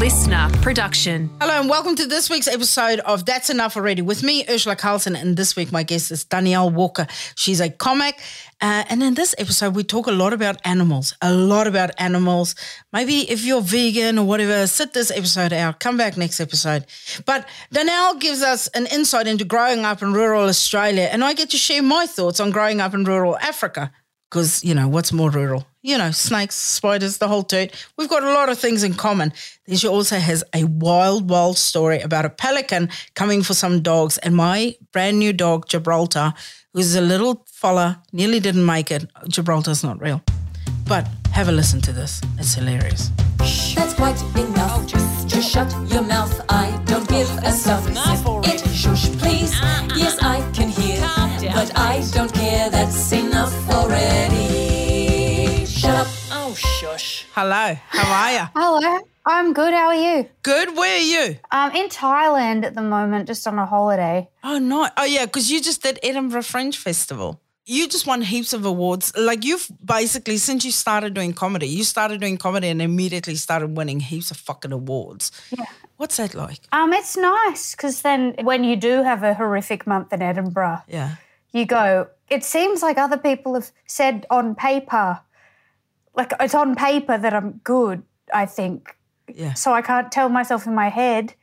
listener production. Hello and welcome to this week's episode of That's Enough Already with me, Ursula Carlson. And this week, my guest is Danielle Walker. She's a comic. Uh, and in this episode, we talk a lot about animals, a lot about animals. Maybe if you're vegan or whatever, sit this episode out, come back next episode. But Danielle gives us an insight into growing up in rural Australia. And I get to share my thoughts on growing up in rural Africa. Because, you know, what's more rural? You know, snakes, spiders, the whole toot. We've got a lot of things in common. Then she also has a wild, wild story about a pelican coming for some dogs. And my brand new dog, Gibraltar, who's a little fella, nearly didn't make it. Gibraltar's not real. But have a listen to this. It's hilarious. That's quite enough. just, just shut your mouth. I don't give a stuff. It shush, please. Yes, I can hear, but I don't care. That's enough Hello, how are you? Hello, I'm good. How are you? Good, where are you? I'm in Thailand at the moment, just on a holiday. Oh, no. Oh, yeah, because you just did Edinburgh Fringe Festival. You just won heaps of awards. Like you've basically, since you started doing comedy, you started doing comedy and immediately started winning heaps of fucking awards. Yeah. What's that like? Um, it's nice because then when you do have a horrific month in Edinburgh, Yeah. you go. It seems like other people have said on paper, like it's on paper that I'm good. I think Yeah. so. I can't tell myself in my head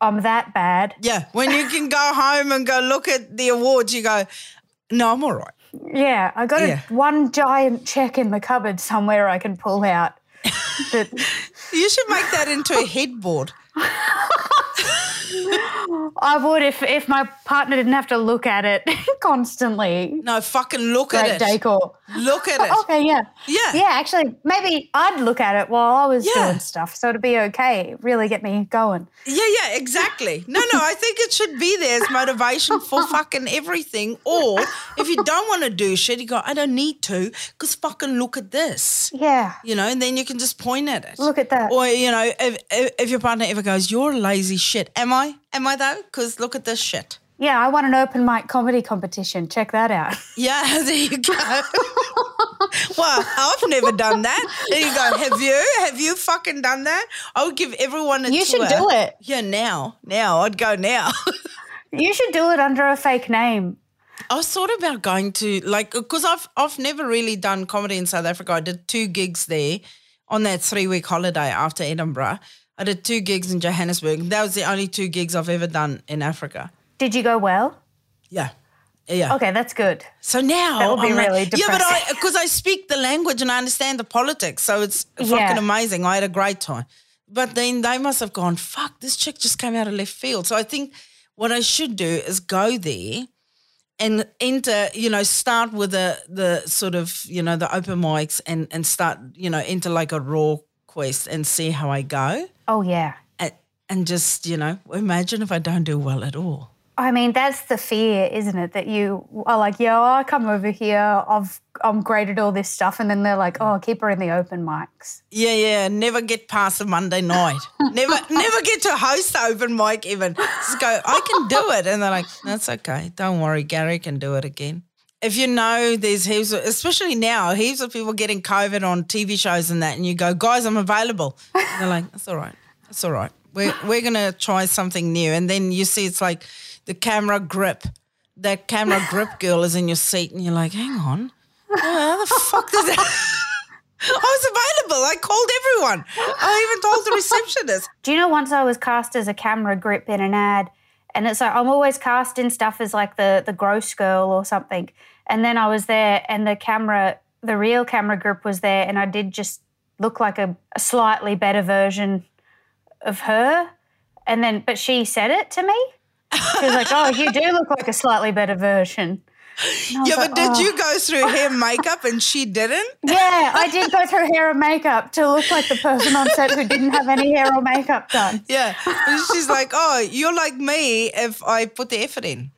I'm that bad. Yeah. When you can go home and go look at the awards, you go, no, I'm all right. Yeah, I got Yeah. a one giant check in the cupboard somewhere I can pull out. that You should make that into a headboard. I would if if my partner didn't have to look at it constantly. No, fucking look Great at it. decor. Look at it. Okay, yeah. Yeah. Yeah, actually, maybe I'd look at it while I was Yeah. doing stuff, so it'd be okay. Really get me going. Yeah, yeah, exactly. No, no, I think it should be there as motivation for fucking everything. Or if you don't want to do shit, you go, I don't need to, because fucking look at this. Yeah. You know, and then you can just point at it. Look at that. Or, you know, if, if, if your partner ever goes, You're lazy shit. Am I? Am I though? Because look at this shit. Yeah, I won an open mic comedy competition. Check that out. Yeah, there you go. well, I've never done that. There you go. Have you? Have you fucking done that? I would give everyone a You should do it. Yeah, now. Now. I'd go now. You should do it under a fake name. I was thought about going to like because I've I've never really done comedy in South Africa. I did two gigs there on that three week holiday after Edinburgh. I did two gigs in Johannesburg. That was the only two gigs I've ever done in Africa. Did you go well? Yeah. Yeah. Okay, that's good. So now That would be I'm like- really yeah, but I because I speak the language and I understand the politics, so it's fucking Yeah. amazing. I had a great time, but then they must have gone, "Fuck, this chick just came out of left field." So I think what I should do is go there and enter, you know, start with the the sort of you know the open mics and and start you know into like a raw quest and see how I go, Oh yeah. and, and just you know imagine if I don't do well at all. I mean, that's the fear, isn't it? That you are like, yeah, I come over here, I've I'm great at all this stuff, and then they're like, oh, keep her in the open mics. Yeah, yeah. Never get past a Monday night. never, never get to host the open mic even. Just go. I can do it, and they're like, "That's okay. Don't worry, Gary can do it again." If you know, there's heaps, of, especially now, heaps of people getting COVID on TV shows and that, and you go, "Guys, I'm available." And they're like, "That's all right. That's all right. We're we're gonna try something new." And then you see, it's like the camera grip. That camera grip girl is in your seat, and you're like, "Hang on." How the fuck does that? I was available. I called everyone. I even told the receptionist. Do you know once I was cast as a camera grip in an ad, and it's like I'm always cast in stuff as like the the gross girl or something, and then I was there, and the camera, the real camera grip was there, and I did just look like a, a slightly better version of her, and then but she said it to me. She was like, "Oh, you do look like a slightly better version." Yeah, like, but did "Oh." you go through hair and makeup and she didn't? Yeah, I did go through hair and makeup to look like the person on set who didn't have any hair or makeup done. Yeah. And she's like, oh, you're like me if I put the effort in.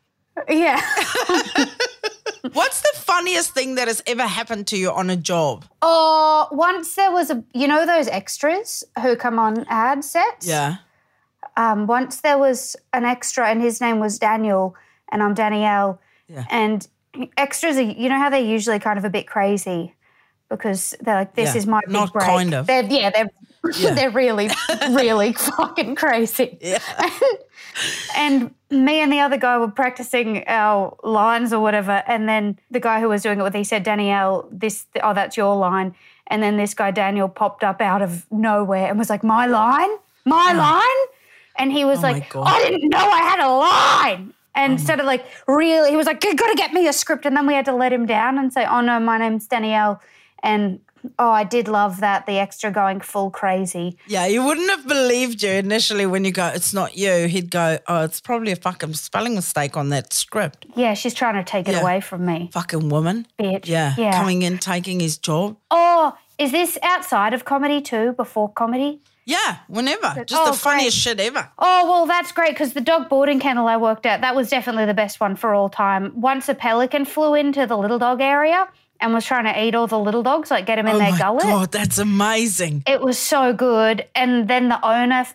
Yeah. What's the funniest thing that has ever happened to you on a job? Oh, once there was a, you know, those extras who come on ad sets? Yeah. Um, once there was an extra, and his name was Daniel, and I'm Danielle. Yeah. And extras are, you know how they're usually kind of a bit crazy because they're like, this Yeah, is my big not break. kind of. They're, yeah, they're Yeah. They're really, really fucking crazy. Yeah. And me and the other guy were practicing our lines or whatever. And then the guy who was doing it with, he said, Danielle, this, oh, that's your line. And then this guy, Daniel, popped up out of nowhere and was like, my line? My line? And he was Oh like, Oh I didn't know I had a line. And oh. of like really, he was like, you got to get me a script. And then we had to let him down and say, oh no, my name's Danielle. And oh, I did love that, the extra going full crazy. Yeah, he wouldn't have believed you initially when you go, it's not you. He'd go, oh, it's probably a fucking spelling mistake on that script. Yeah, she's trying to take it Yeah. away from me. Fucking woman. Bitch. Yeah. Yeah. Coming in, taking his job. Oh, is this outside of comedy too, before comedy? Yeah, whenever. Just Oh, the funniest shit ever. Oh, well, that's great because the dog boarding kennel I worked at, that was definitely the best one for all time. Once a pelican flew into the little dog area and was trying to eat all the little dogs, like get them in oh their my gullet. God, that's amazing. It was so good. And then the owner,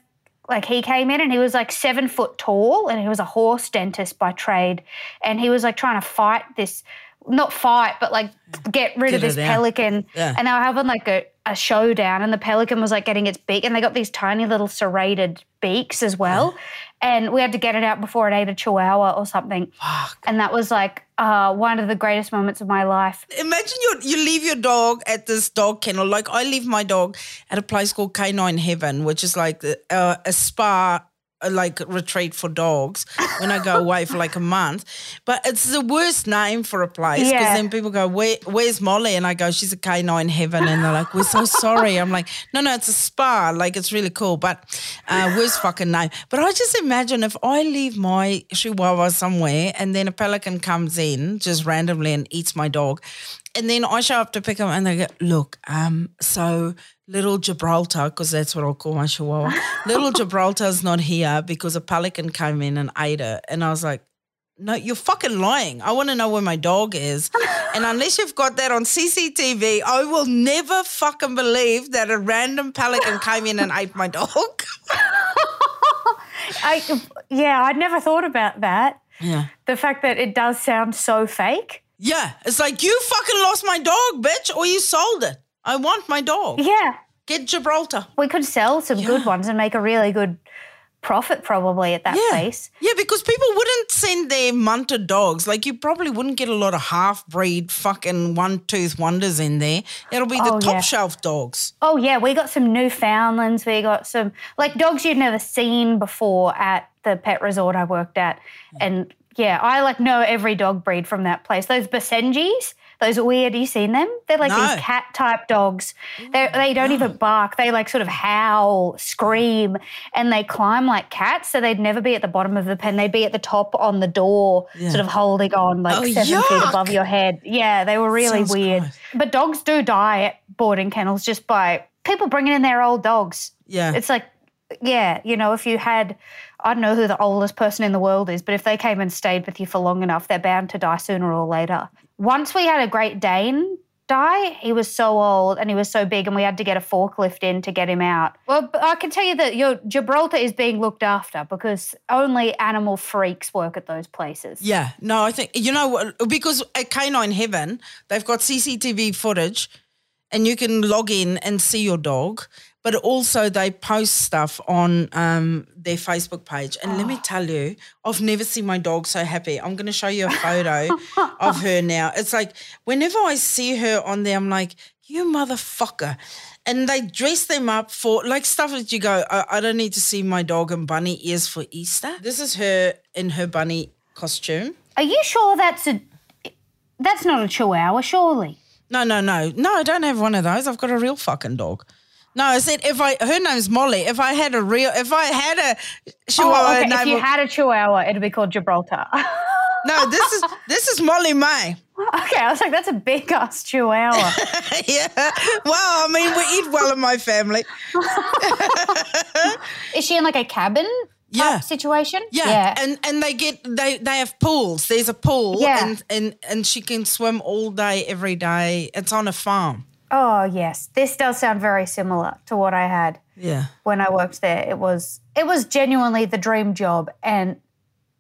like he came in and he was like seven foot tall and he was a horse dentist by trade. And he was like trying to fight this, not fight, but like get rid of this pelican. Yeah. And they were having like a, a showdown and the pelican was like getting its beak and they got these tiny little serrated beaks as well. And we had to get it out before it ate a chihuahua or something. Fuck. And that was like uh, one of the greatest moments of my life. Imagine you you leave your dog at this dog kennel. Like I leave my dog at a place called Canine Heaven, which is like the, uh, a spa, like retreat for dogs. When I go away for like a month, but it's the worst name for a place because Yeah. then people go, Where, "Where's Molly?" And I go, "She's a Canine Heaven," and they're like, "We're so sorry." I'm like, "No, no, it's a spa. Like it's really cool, but uh, worst fucking name." But I just imagine if I leave my Chihuahua somewhere and then a pelican comes in just randomly and eats my dog. And then I show up to pick him, and they go, "Look, um, so little Gibraltar, because that's what I'll call my Chihuahua. little Gibraltar's not here because a pelican came in and ate her." And I was like, "No, you're fucking lying. I want to know where my dog is, and unless you've got that on CCTV, I will never fucking believe that a random pelican came in and ate my dog." I, yeah, I'd never thought about that. yeah. The fact that it does sound so fake. Yeah, it's like you fucking lost my dog, bitch, or you sold it. I want my dog. Yeah. Get Gibraltar. We could sell some good ones and make a really good profit probably at that Yeah. place. Yeah, because people wouldn't send their munted dogs. Like you probably wouldn't get a lot of half breed fucking one tooth wonders in there. It'll be the Oh, top yeah. shelf dogs. Oh yeah, we got some Newfoundlands. We got some like dogs you'd never seen before at the pet resort I worked at, and yeah, I like know every dog breed from that place. Those Basenjis, those weird. You seen them? They're like No. these cat type dogs. They they don't even bark. They like sort of howl, scream, and they climb like cats. So they'd never be at the bottom of the pen. They'd be at the top on the door, sort of holding on like Oh, seven feet above your head. Yeah, they were really Sounds weird. gross. But dogs do die at boarding kennels just by people bringing in their old dogs. Yeah. It's like, yeah, you know, if you had, I don't know who the oldest person in the world is, but if they came and stayed with you for long enough, they're bound to die sooner or later. Once we had a Great Dane die, he was so old and he was so big, and we had to get a forklift in to get him out. Well, I can tell you that your Gibraltar is being looked after because only animal freaks work at those places. Yeah, no, I think you know because at Canine Heaven they've got CCTV footage, and you can log in and see your dog. But also they post stuff on um, their Facebook page, and let me tell you, I've never seen my dog so happy. I'm going to show you a photo of her now. It's like whenever I see her on there, I'm like, you motherfucker. And they dress them up for like stuff that you go, I, I don't need to see my dog in bunny ears for Easter. This is her in her bunny costume. Are you sure that's a, that's not a Chihuahua, surely? No, no, no, no. I don't have one of those. I've got a real fucking dog. No, I said if I her name's Molly. If I had a real, if I had a Chihuahua Oh, okay. name, If you had a Chihuahua, it'd be called Gibraltar. no, this is this is Molly May. okay, I was like, that's a big ass Chihuahua. yeah. Well, I mean, we eat well in my family. Is she in like a cabin type Yeah. situation? Yeah. and and they get they they have pools. There's a pool, Yeah. and and and she can swim all day, every day. It's on a farm. Oh yes, this does sound very similar to what I had Yeah. when I worked there. It was it was genuinely the dream job, and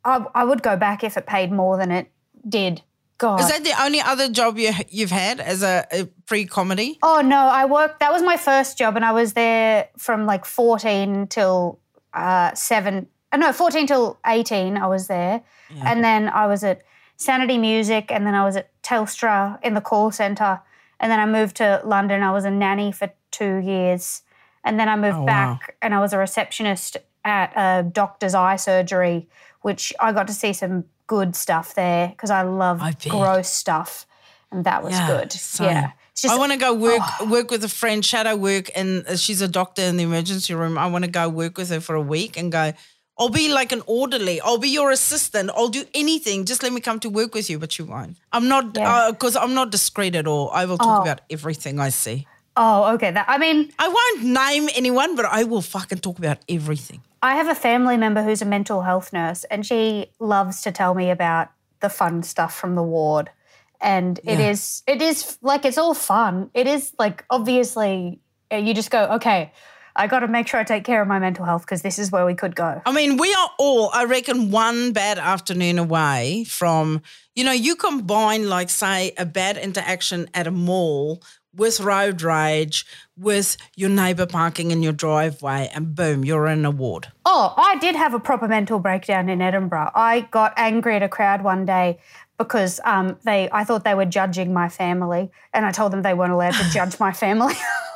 I, I would go back if it paid more than it did. God. Is that the only other job you you've had as a, a pre comedy? Oh no, I worked. That was my first job, and I was there from like fourteen till uh, seven. Uh, no, fourteen till eighteen. I was there, and then I was at Sanity Music, and then I was at Telstra in the call center, and then I moved to London. I was a nanny for two years, and then I moved Oh, wow. back, and I was a receptionist at a doctor's eye surgery, which I got to see some good stuff there because I love I gross stuff, and that was Yeah, good. same. Yeah, just I want to go work work with a friend, shadow work, and uh, she's a doctor in the emergency room. I want to go work with her for a week and go. I'll be like an orderly. I'll be your assistant. I'll do anything. Just let me come to work with you, but you won't. I'm not Yeah. because I'm not discreet at all. I will talk about everything I see. Oh, okay. That I mean, I won't name anyone, but I will fucking talk about everything. I have a family member who's a mental health nurse, and she loves to tell me about the fun stuff from the ward. And it Yeah. is, it is like it's all fun. It is like obviously uh, you just go, okay, I got to make sure I take care of my mental health because this is where we could go. I mean, we are all, I reckon, one bad afternoon away from, you know, you combine, like, say, a bad interaction at a mall with road rage, with your neighbor parking in your driveway, and boom, you're in a ward. Oh, I did have a proper mental breakdown in Edinburgh. I got angry at a crowd one day because um, they, I thought they were judging my family, and I told them they weren't allowed to judge my family.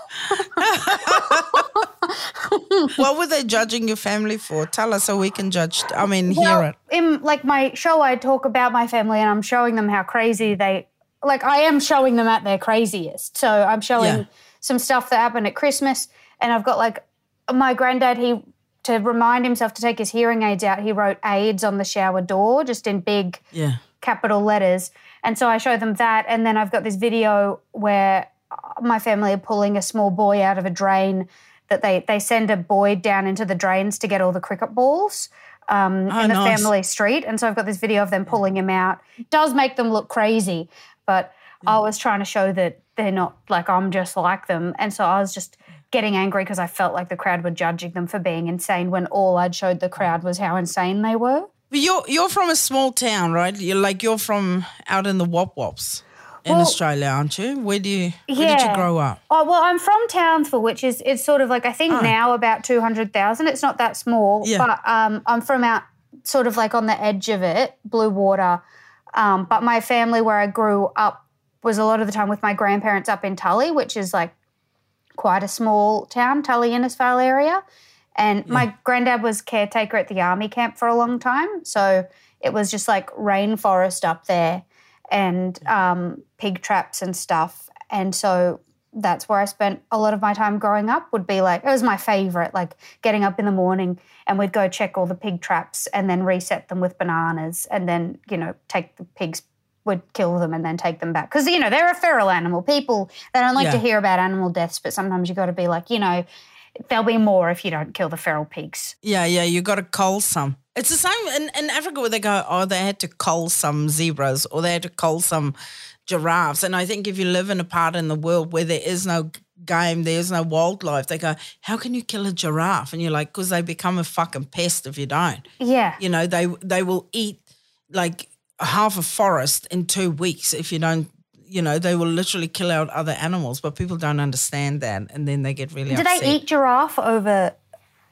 what were they judging your family for? Tell us so we can judge, I mean, hear it. in like my show, I talk about my family and I'm showing them how crazy they like. I am showing them at their craziest. So I'm showing Yeah. some stuff that happened at Christmas, and I've got like my granddad. He to remind himself to take his hearing aids out. He wrote AIDS on the shower door, just in big Yeah. capital letters. And so I show them that. And then I've got this video where my family are pulling a small boy out of a drain that they, they send a boy down into the drains to get all the cricket balls um, Oh, in the nice. family street. And so I've got this video of them pulling him out. It does make them look crazy, but I was trying to show that they're not like I'm just like them. And so I was just getting angry because I felt like the crowd were judging them for being insane when all I'd showed the crowd was how insane they were. But you're, you're from a small town, right? You're like, you're from out in the Wop Wops in Well- Australia, aren't you? Where do you, where did you grow up? Oh well, I'm from Townsville, which is it's sort of like I think Oh. now about two hundred thousand. It's not that small, Yeah. but um, I'm from out sort of like on the edge of it, Blue Water. Um, but my family, where I grew up, was a lot of the time with my grandparents up in Tully, which is like quite a small town, Tully Innisfail area. And my granddad was caretaker at the army camp for a long time, so it was just like rainforest up there and um, pig traps and stuff. And so that's where I spent a lot of my time growing up. Would be like it was my favorite, like getting up in the morning and we'd go check all the pig traps and then reset them with bananas, and then you know take the pigs. Would kill them and then take them back because you know they're a feral animal. People they don't like to hear about animal deaths, but sometimes you got to be like, you know, there'll be more if you don't kill the feral pigs. Yeah, yeah, you got to cull some. It's the same in, in Africa where they go, oh, they had to cull some zebras or they had to cull some giraffes. And I think if you live in a part in the world where there is no game, there's no wildlife, they go, how can you kill a giraffe? And you're like, because they become a fucking pest if you don't. Yeah, You know, they they will eat like half a forest in two weeks if you don't. You know, they will literally kill out other animals, but people don't understand that, and then they get really Do upset. they eat giraffe over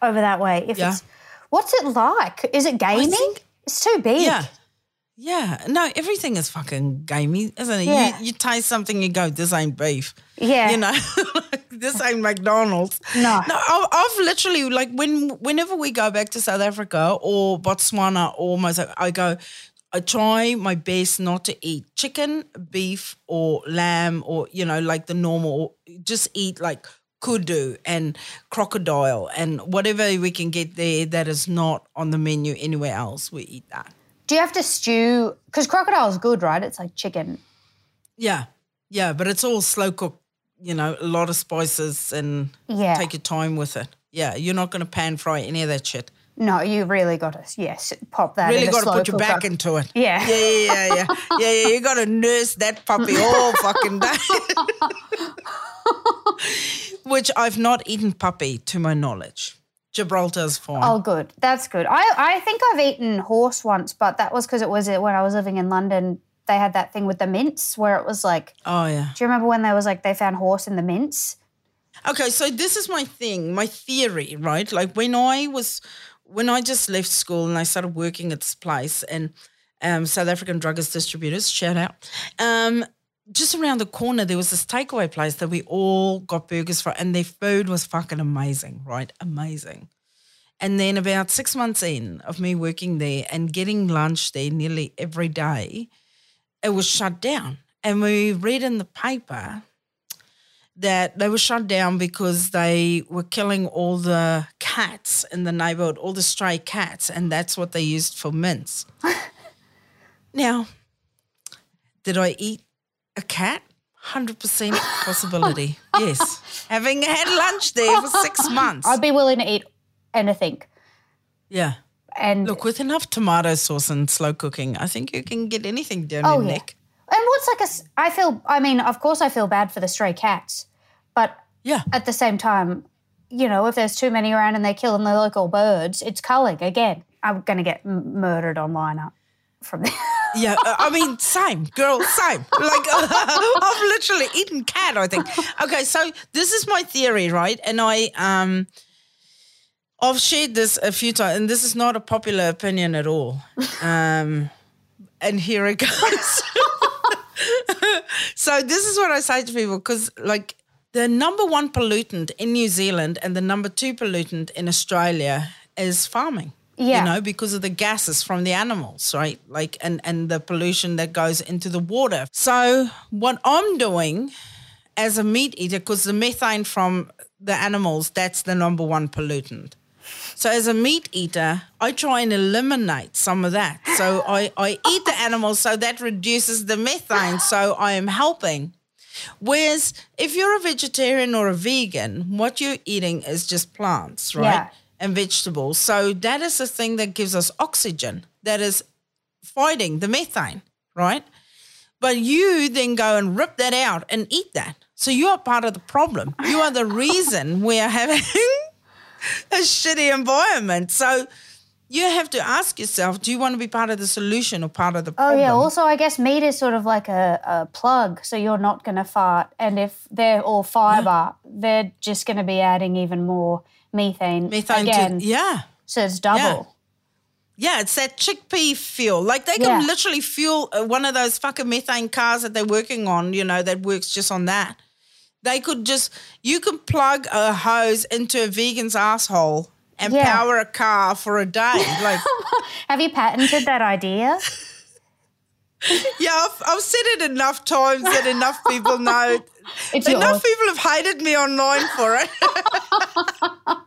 over that way? If Yeah. it's what's it like? Is it gaming? think- it's too big. Yeah. Yeah. No, everything is fucking gamey, isn't it? Yeah. You, you taste something, you go, this ain't beef. Yeah. You know, this ain't McDonald's. No. No, I- I've literally, like, when whenever we go back to South Africa or Botswana or Mozambique, I go, I try my best not to eat chicken, beef, or lamb, or, you know, like the normal, just eat like kudu and crocodile and whatever we can get there that is not on the menu anywhere else, we eat that. Do you have to stew? Because crocodile's good, right? It's like chicken. Yeah, yeah, but it's all slow cooked. You know, a lot of spices and Yeah. take your time with it. Yeah, you're not going to pan fry any of that shit. No, you really got to yes, pop that. Really got to put your back into it. Yeah. yeah, yeah, yeah, yeah, yeah, yeah. You got to nurse that puppy all fucking day. Which I've not eaten puppy to my knowledge. Gibraltar's fine. Oh, good. That's good. I, I think I've eaten horse once, but that was because it was uh, when I was living in London they had that thing with the mince where it was like, Oh yeah. do you remember when there was like they found horse in the mince? Okay, so this is my thing, my theory, right? Like when I was, when I just left school and I started working at this place and um, South African Druggist Distributors, shout out. Um, just around the corner, there was this takeaway place that we all got burgers for, and their food was fucking amazing, right? Amazing. And then about six months in of me working there and getting lunch there nearly every day, it was shut down. And we read in the paper that they were shut down because they were killing all the cats in the neighborhood, all the stray cats, and that's what they used for mince. now, did I eat a cat? 100% possibility. yes. Having had lunch there for six months. I'd be willing to eat anything. yeah. And Look, with enough tomato sauce and slow cooking, I think you can get anything down Oh, your yeah. neck. And what's like a? I feel I mean, of course I feel bad for the stray cats, but Yeah. at the same time, you know, if there's too many around and they're killing the local birds, it's culling again. I'm going to get m- murdered online up from there. Yeah, uh, I mean, same, girl, same. Like, I've literally eaten cat, I think. Okay, so this is my theory, right? And I, um, I've shared this a few times, and this is not a popular opinion at all. Um, and here it goes. So this is what I say to people because, like, the number one pollutant in New Zealand and the number two pollutant in Australia is farming. Yeah. You know, because of the gases from the animals, right? Like, and and the pollution that goes into the water. So what I'm doing as a meat eater, because the methane from the animals, that's the number one pollutant. So as a meat eater, I try and eliminate some of that. So I, I eat the animals, so that reduces the methane. So I am helping. Whereas if you're a vegetarian or a vegan, what you're eating is just plants, right? Yeah. And vegetables. So that is the thing that gives us oxygen, that is fighting the methane, right? But you then go and rip that out and eat that. So you are part of the problem. You are the reason we are having a shitty environment. So you have to ask yourself, do you want to be part of the solution or part of the Oh problem? yeah. Also, I guess meat is sort of like a, a plug, so you're not going to fart. And if they're all fiber, they're just going to be adding even more methane. Methane again. to, yeah. So it's double. Yeah, it's that chickpea fuel. Like they can Yeah. literally fuel uh, one of those fucking methane cars that they're working on, you know, that works just on that. They could just, you can plug a hose into a vegan's asshole and Yeah. power a car for a day. Like, Have you patented that idea? yeah, I've, I've said it enough times that enough people know. It's enough yours. people have hated me online for it.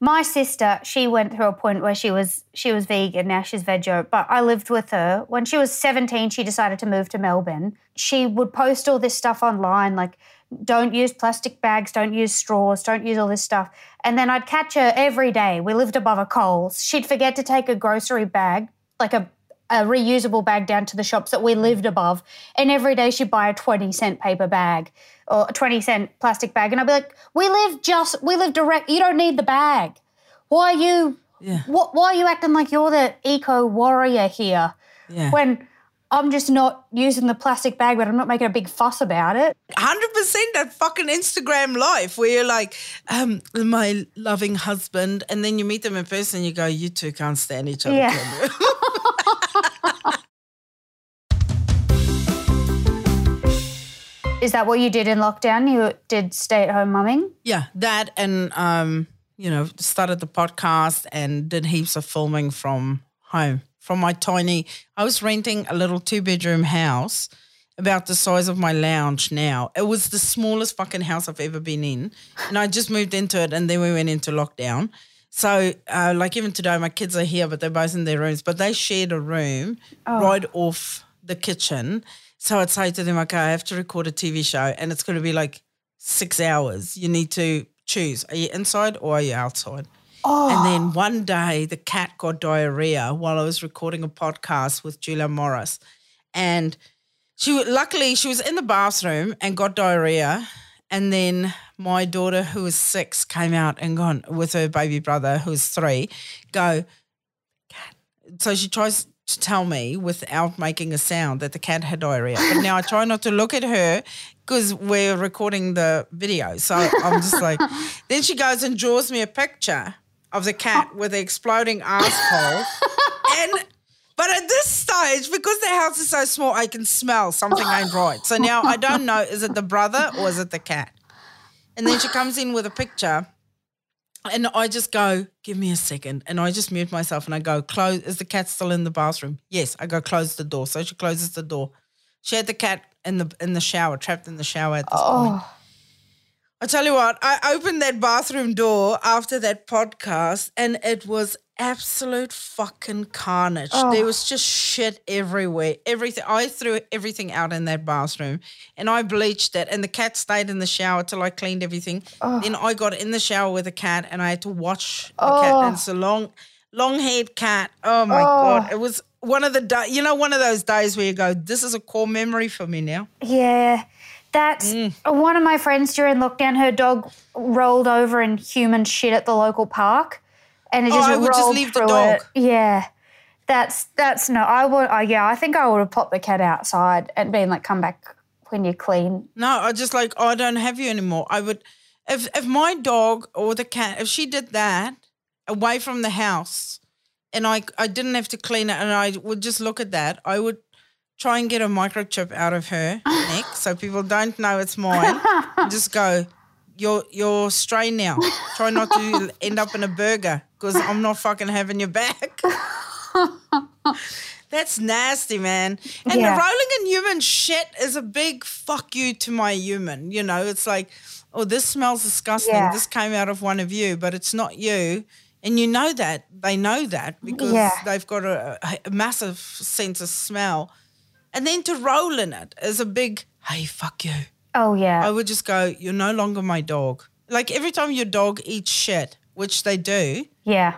My sister, she went through a point where she was she was vegan. Now she's veggie. But I lived with her when she was seventeen. She decided to move to Melbourne. She would post all this stuff online, like don't use plastic bags, don't use straws, don't use all this stuff. And then I'd catch her every day. We lived above a Coles. She'd forget to take a grocery bag, like a a reusable bag down to the shops that we lived above. And every day she'd buy a 20 cent paper bag or a 20 cent plastic bag. And I'd be like, we live just, we live direct. You don't need the bag. Why are you, Yeah. wh- why are you acting like you're the eco warrior here Yeah. when I'm just not using the plastic bag, but I'm not making a big fuss about it? hundred percent that fucking Instagram life where you're like, um, my loving husband, and then you meet them in person and you go, you two can't stand each other. Yeah. Is that what you did in lockdown? You did stay at home mumming? yeah, that and um, you know, started the podcast and did heaps of filming from home. From my tiny, I was renting a little two bedroom house about the size of my lounge now. It was the smallest fucking house I've ever been in. And I just moved into it and then we went into lockdown. So, uh, like even today, my kids are here, but they're both in their rooms. But they shared a room right off the kitchen. So I'd say to them, okay, I have to record a TV show and it's going to be like six hours. You need to choose. Are you inside or are you outside? And oh. then one day the cat got diarrhea while I was recording a podcast with Julia Morris. And she luckily she was in the bathroom and got diarrhea. And then my daughter, who was six, came out and gone with her baby brother, who's three, go, cat. So she tries to tell me without making a sound that the cat had diarrhea. But now I try not to look at her because we're recording the video. So I'm just like, then she goes and draws me a picture of the cat with the exploding asshole. and but at this stage, because the house is so small, I can smell something ain't right. So now I don't know is it the brother or is it the cat? And then she comes in with a picture. And I just go, give me a second. And I just mute myself and I go, close. Is the cat still in the bathroom? Yes. I go, close the door. So she closes the door. She had the cat in the in the shower, trapped in the shower at this oh. point. I tell you what, I opened that bathroom door after that podcast and it was absolute fucking carnage. Oh. There was just shit everywhere. Everything. I threw everything out in that bathroom and I bleached it and the cat stayed in the shower till I cleaned everything. Oh. Then I got in the shower with the cat and I had to watch the oh. cat and it's a long long haired cat. Oh my god. It was one of the you know, one of those days where you go, This is a core memory for me now. Yeah. That's Mm. one of my friends during lockdown. Her dog rolled over in human shit at the local park, and it Oh, just I would just rolled leave the dog. it. Yeah, that's that's no. I would. Uh, yeah, I think I would have popped the cat outside and been like, "Come back when you're clean." No, I just like oh, I don't have you anymore. I would if if my dog or the cat if she did that away from the house and I I didn't have to clean it and I would just look at that, I would try and get a microchip out of her neck so people don't know it's mine. just go, you're you're stray now. Try not to end up in a burger because I'm not fucking having your back. That's nasty, man. And Yeah. rolling in human shit is a big fuck you to my human. You know, it's like, oh, this smells disgusting. Yeah. This came out of one of you, but it's not you. And you know that. They know that because Yeah. they've got a, a massive sense of smell. And then to roll in it is a big, hey, fuck you. Oh yeah. I would just go, you're no longer my dog. Like every time your dog eats shit, which they do, yeah.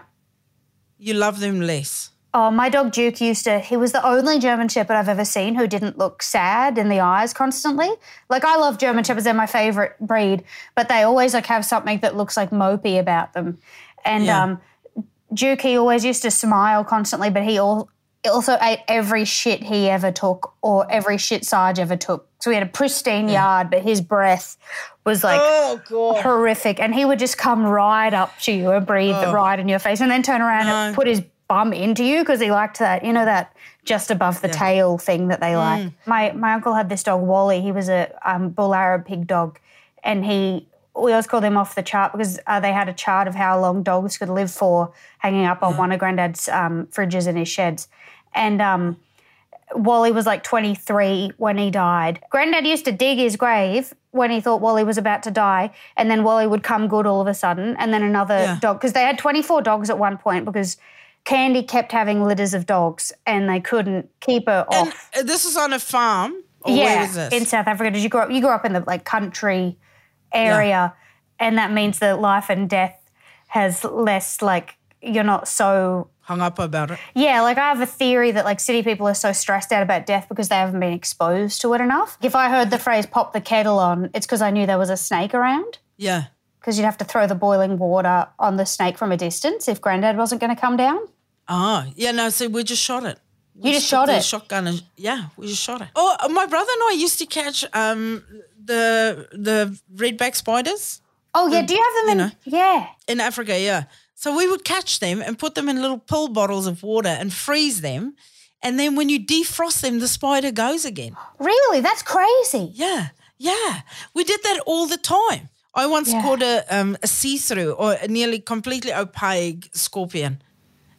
you love them less. Oh, my dog Duke used to, he was the only German Shepherd I've ever seen who didn't look sad in the eyes constantly. Like, I love German Shepherds, they're my favorite breed, but they always like have something that looks like mopey about them. And Yeah. um, Duke, he always used to smile constantly, but he all, also ate every shit he ever took or every shit Sarge ever took. So he had a pristine yard, but his breath was like Oh, horrific. And he would just come right up to you and breathe Oh. right in your face and then turn around and put his bum into you because he liked that, you know, that just above the tail thing that they Mm. like. My my uncle had this dog, Wally. He was a um, bull Arab pig dog. And he, we always called him off the chart because uh, they had a chart of how long dogs could live for hanging up on one of Granddad's um, fridges in his sheds. And um, Wally was like 23 when he died. Granddad used to dig his grave when he thought Wally was about to die, and then Wally would come good all of a sudden, and then another Yeah. dog, because they had 24 dogs at one point because Candy kept having litters of dogs and they couldn't keep her off. uh, this is on a farm? Or yeah, in South Africa. Did you grow up? You grew up in the like country area, and that means that life and death has less like you're not so Hung up about it. yeah, like I have a theory that like city people are so stressed out about death because they haven't been exposed to it enough. If I heard the phrase pop the kettle on, it's because I knew there was a snake around. Yeah. Because you'd have to throw the boiling water on the snake from a distance if granddad wasn't going to come down. Oh, yeah, no, see, we just shot it. We You just shot the it? Shotgun and yeah, we just shot it. Oh, my brother and I used to catch um the the redback spiders Oh, yeah. Do you have them in? know. Yeah. in Africa, yeah. So we would catch them and put them in little pill bottles of water and freeze them. And then when you defrost them, the spider goes again. Really? That's crazy. Yeah, yeah. We did that all the time. I once Yeah. caught a um, a see through or a nearly completely opaque scorpion.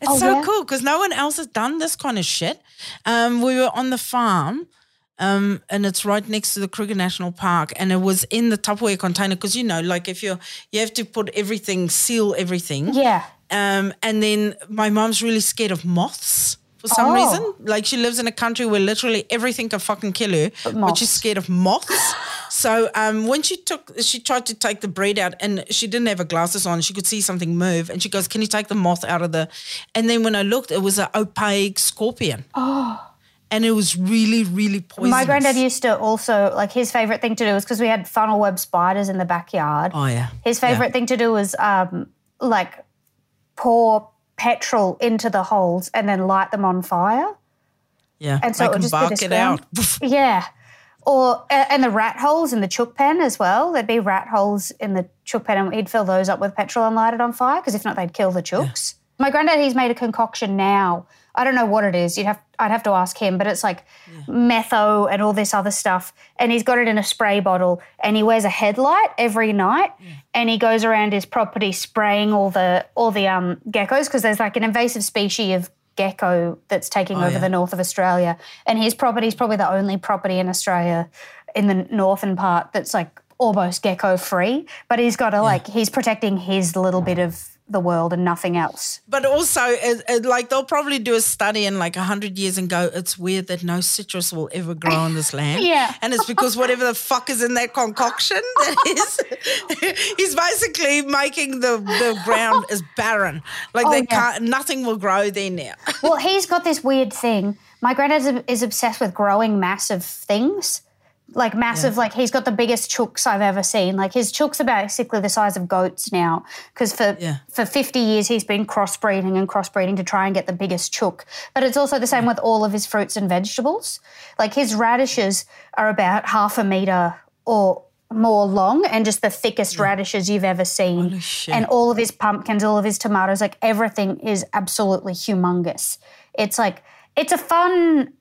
It's Oh, so yeah? cool because no one else has done this kind of shit. Um, we were on the farm. Um, and it's right next to the Kruger National Park, and it was in the Tupperware container because you know, like if you're, you have to put everything, seal everything. Yeah. Um, and then my mom's really scared of moths for some Oh. reason. Like she lives in a country where literally everything can fucking kill her, but, moths. she's scared of moths. so um, when she took, she tried to take the bread out, and she didn't have her glasses on. She could see something move, and she goes, "Can you take the moth out of the?" And then when I looked, it was an opaque scorpion. Oh. And it was really, really poisonous. My granddad used to also, like, his favorite thing to do was because we had funnel web spiders in the backyard. Oh yeah. His favorite thing to do was um, like pour petrol into the holes and then light them on fire. Yeah. And so it would just be bark this it out. Yeah. Or and the rat holes in the chook pen as well. There'd be rat holes in the chook pen, and he'd fill those up with petrol and light it on fire because if not, they'd kill the chooks. My granddad, he's made a concoction now. I don't know what it is. You'd have I'd have to ask him, but it's like metho and all this other stuff. And he's got it in a spray bottle, and he wears a headlight every night, and he goes around his property spraying all the all the um, geckos because there's like an invasive species of gecko that's taking over yeah. the north of Australia, and his property is probably the only property in Australia in the northern part that's like almost gecko free. But he's got to like he's protecting his little bit of the world and nothing else. But also, it, it, like they'll probably do a study in like hundred years and go, "It's weird that no citrus will ever grow on this land." Yeah. and it's because whatever the fuck is in that concoction, that is, he's basically making the the ground is barren. Like Oh, they yeah. can't, nothing will grow there now. Well, he's got this weird thing. My granddad is, is obsessed with growing massive things. Like massive, like he's got the biggest chooks I've ever seen. Like his chooks are basically the size of goats now. Because for Yeah. for fifty years he's been crossbreeding and crossbreeding to try and get the biggest chook. But it's also the same with all of his fruits and vegetables. Like his radishes are about half a meter or more long and just the thickest radishes you've ever seen. And all of his pumpkins, all of his tomatoes, like everything is absolutely humongous. It's like it's a fun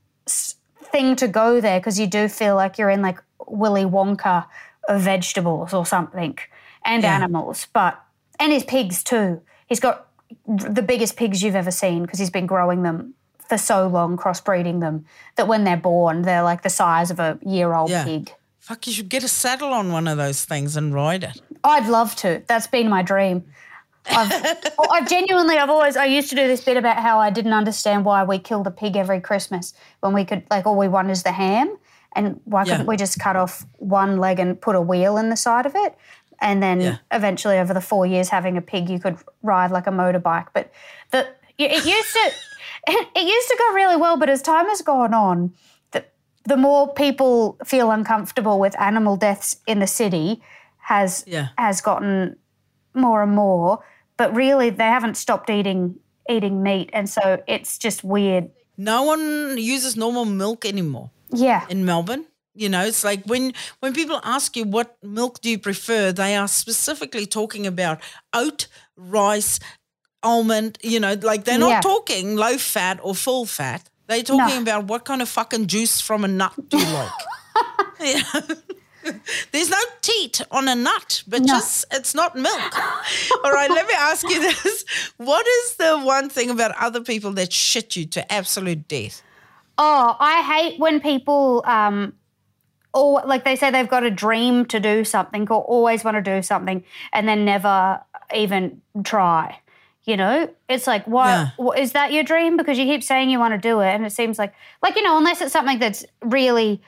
thing to go there because you do feel like you're in like Willy Wonka of vegetables or something and Yeah. animals, but and his pigs too. He's got the biggest pigs you've ever seen because he's been growing them for so long, crossbreeding them that when they're born, they're like the size of a year old Yeah. pig. Fuck, you should get a saddle on one of those things and ride it. I'd love to. That's been my dream. I've, oh, I've genuinely, I've always, I used to do this bit about how I didn't understand why we killed a pig every Christmas when we could, like, all we want is the ham. And why couldn't we just cut off one leg and put a wheel in the side of it? And then Yeah. eventually, over the four years, having a pig, you could ride like a motorbike. But the it used to, it used to go really well. But as time has gone on, the, the more people feel uncomfortable with animal deaths in the city has Yeah. has gotten more and more, but really they haven't stopped eating eating meat, and so it's just weird. No one uses normal milk anymore. Yeah, in Melbourne. You know, it's like when when people ask you what milk do you prefer, they are specifically talking about oat, rice, almond. You know, like they're not Yeah. talking low fat or full fat. They're talking No. about what kind of fucking juice from a nut do you like. Yeah. There's no teat on a nut, but No. just it's not milk. All right, let me ask you this: What is the one thing about other people that shit you to absolute death? Oh, I hate when people um or like they say they've got a dream to do something or always want to do something and then never even try. You know, it's like, why Yeah. is that your dream? Because you keep saying you want to do it, and it seems like, like you know, unless it's something that's really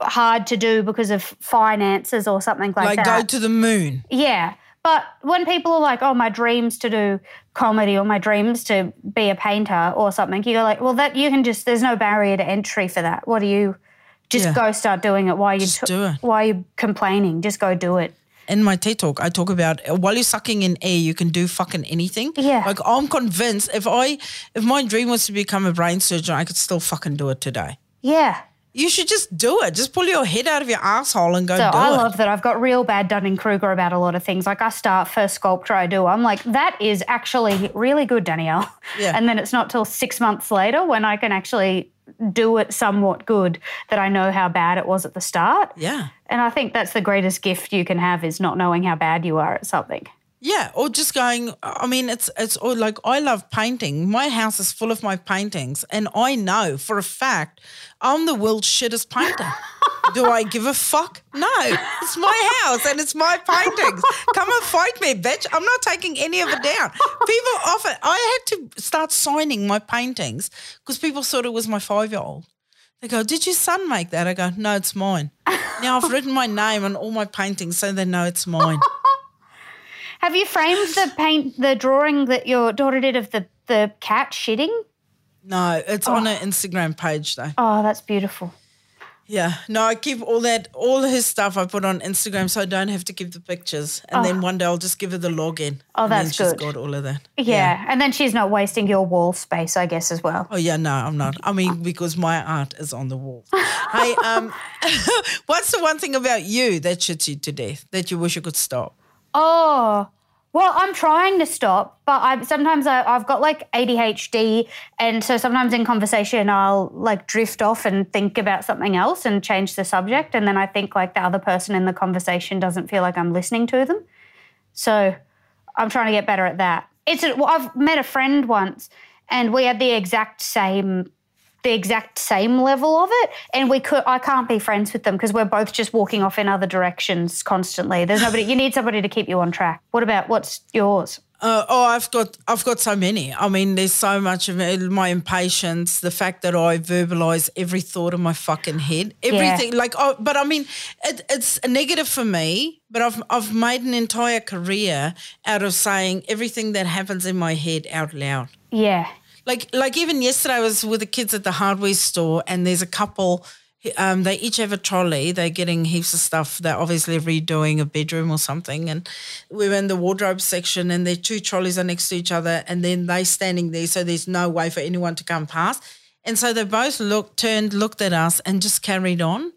hard to do because of finances or something like, Like that. go to the moon. Yeah. But when people are like, oh, my dream's to do comedy or my dream's to be a painter or something, you go like, well, that you can just, there's no barrier to entry for that. What do you, just Yeah. go start doing it. Why are you, Just do it. why you complaining? Just go do it. in my TED talk, I talk about while you're sucking in air, you can do fucking anything. Yeah. Like I'm convinced if I if my dream was to become a brain surgeon, I could still fucking do it today. Yeah. You should just do it. Just pull your head out of your asshole and go So I it. love that I've got real bad Dunning Kruger about a lot of things. Like I start first sculpture I do, I'm like, that is actually really good, Danielle. Yeah. And then it's not till six months later when I can actually do it somewhat good that I know how bad it was at the start. yeah. And I think that's the greatest gift you can have is not knowing how bad you are at something. Yeah, or just going. I mean, it's it's or like I love painting. My house is full of my paintings, and I know for a fact I'm the world's shittest painter. Do I give a fuck? No, it's my house and it's my paintings. Come and fight me, bitch. I'm not taking any of it down. People often, I had to start signing my paintings because people thought it was my five year old. They go, Did your son make that? I go, No, it's mine. Now I've written my name on all my paintings so they know it's mine. Have you framed the paint, the drawing that your daughter did of the, the cat shitting? No, it's on her Instagram page though. Oh, that's beautiful. Yeah, no, I keep all that, all his stuff I put on Instagram, so I don't have to keep the pictures. And then one day I'll just give her the login. Oh, and then that's she's good. got all of that. Yeah. And then she's not wasting your wall space, I guess, as well. Oh yeah, no, I'm not. I mean, because my art is on the wall. hey, um, what's the one thing about you that shits you to death that you wish you could stop? Oh, well, I'm trying to stop, but I sometimes I, I've got like ADHD, and so sometimes in conversation I'll like drift off and think about something else and change the subject, and then I think like the other person in the conversation doesn't feel like I'm listening to them. So I'm trying to get better at that. It's a, well, I've met a friend once, and we had the exact same the exact same level of it and we could I can't be friends with them because we're both just walking off in other directions constantly. There's nobody you need somebody to keep you on track. What about what's yours? Uh, oh, I've got I've got so many. I mean, there's so much of it, my impatience, the fact that I verbalize every thought in my fucking head, everything. Like, oh, but I mean, it, it's a negative for me. But I've I've made an entire career out of saying everything that happens in my head out loud. Yeah. Like like even yesterday, I was with the kids at the hardware store, and there's a couple. Um, they each have a trolley. They're getting heaps of stuff. They're obviously redoing a bedroom or something. And we were in the wardrobe section, and their two trolleys are next to each other, and then they're standing there, so there's no way for anyone to come past. And so they both looked, turned, looked at us, and just carried on.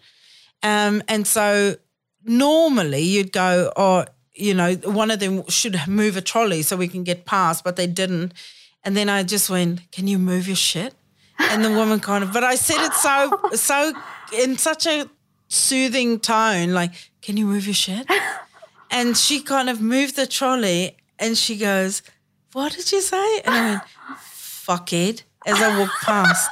Um, and so normally you'd go, oh, you know, one of them should move a trolley so we can get past, but they didn't. And then I just went, "Can you move your shit?" And the woman kind of, but I said it so, so in such a soothing tone, like, "Can you move your shit?" And she kind of moved the trolley, and she goes, "What did you say?" And I went, Fuck it, as I walked past.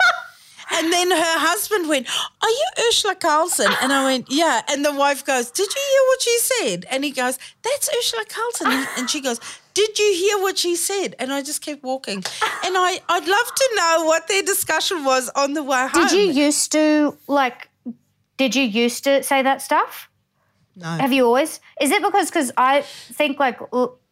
And then her husband went, Are you Urzila Carlson? And I went, Yeah. And the wife goes, Did you hear what she said? And he goes, That's Urzila Carlson. And she goes, Did you hear what she said? And I just kept walking. And I, I'd love to know what their discussion was on the way home. Did you used to like did you used to say that stuff? No. Have you always? Is it because because I think like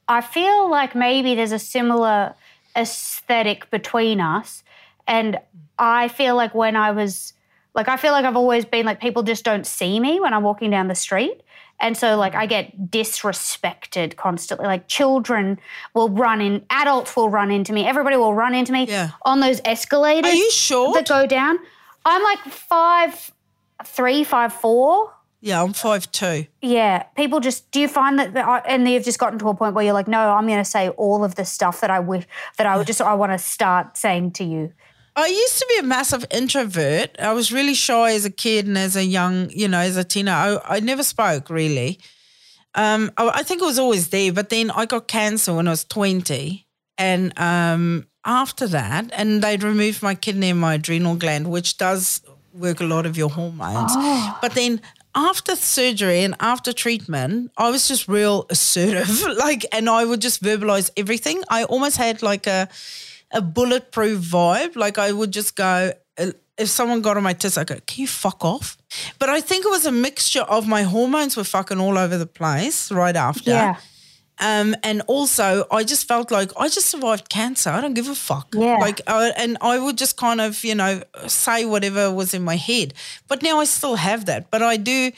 I feel like maybe there's a similar aesthetic between us, and I feel like when I was like I feel like I've always been like people just don't see me when I'm walking down the street. And so, like, I mm. get disrespected constantly. Like, children will run in, adults will run into me, everybody will run into me Yeah. on those escalators Are you sure? that go down. I'm like five, three, five, four. Yeah, I'm five two. Yeah, people just do you find that, that I- and you've just gotten to a point where you're like, no, I'm going to say all of the stuff that I wish that I would just I want to start saying to you. I used to be a massive introvert. I was really shy as a kid and as a young, you know, as a teenager. I, I never spoke really. Um, I, I think it was always there, but then I got cancer when I was 20. And um, after that, and they'd removed my kidney and my adrenal gland, which does work a lot of your hormones. But then after surgery and after treatment, I was just real assertive. like, and I would just verbalize everything. I almost had like a, a bulletproof vibe. Like I would just go, uh, if someone got on my tits, I go, can you fuck off? But I think it was a mixture of my hormones were fucking all over the place right after. Yeah. Um, and also, I just felt like I just survived cancer. I don't give a fuck. Yeah. Like, uh, and I would just kind of, you know, say whatever was in my head. But now I still have that. But I do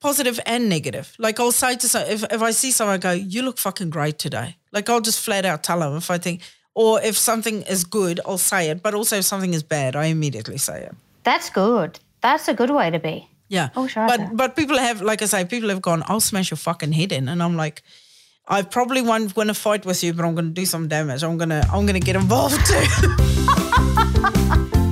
positive and negative. Like I'll say to some, if, if I see someone, I go, you look fucking great today. Like I'll just flat out tell them if I think, or if something is good, I'll say it. But also if something is bad, I immediately say it. That's good. That's a good way to be. Yeah. Oh, sure, But but people have, like I say, people have gone, I'll smash your fucking head in, and I'm like, I probably won't win a fight with you, but I'm going to do some damage. I'm gonna I'm gonna get involved too.